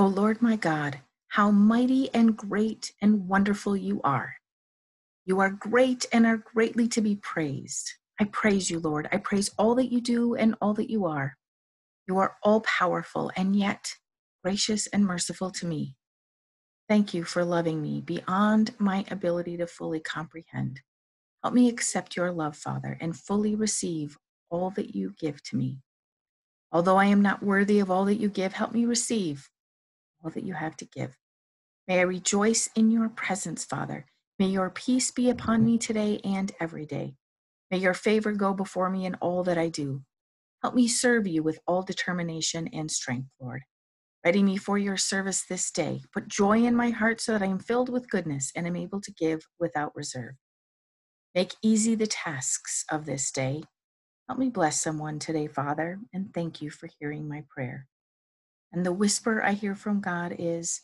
O Lord my God, how mighty and great and wonderful you are. You are great and are greatly to be praised. I praise you, Lord. I praise all that you do and all that you are. You are all powerful and yet gracious and merciful to me. Thank you for loving me beyond my ability to fully comprehend. Help me accept your love, Father, and fully receive all that you give to me. Although I am not worthy of all that you give, help me receive all that you have to give. May I rejoice in your presence, Father. May your peace be upon me today and every day. May your favor go before me in all that I do. Help me serve you with all determination and strength, Lord. Ready me for your service this day. Put joy in my heart so that I am filled with goodness and am able to give without reserve. Make easy the tasks of this day. Help me bless someone today, Father, and thank you for hearing my prayer. And the whisper I hear from God is,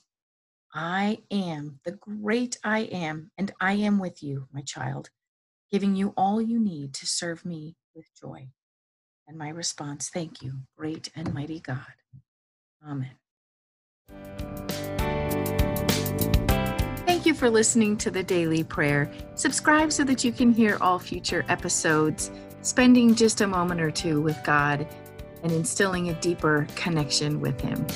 I am the great I am, and I am with you, my child, giving you all you need to serve me with joy. And my response, thank you, great and mighty God. Amen. Thank you for listening to the Daily Prayer. Subscribe so that you can hear all future episodes, spending just a moment or two with God and instilling a deeper connection with Him.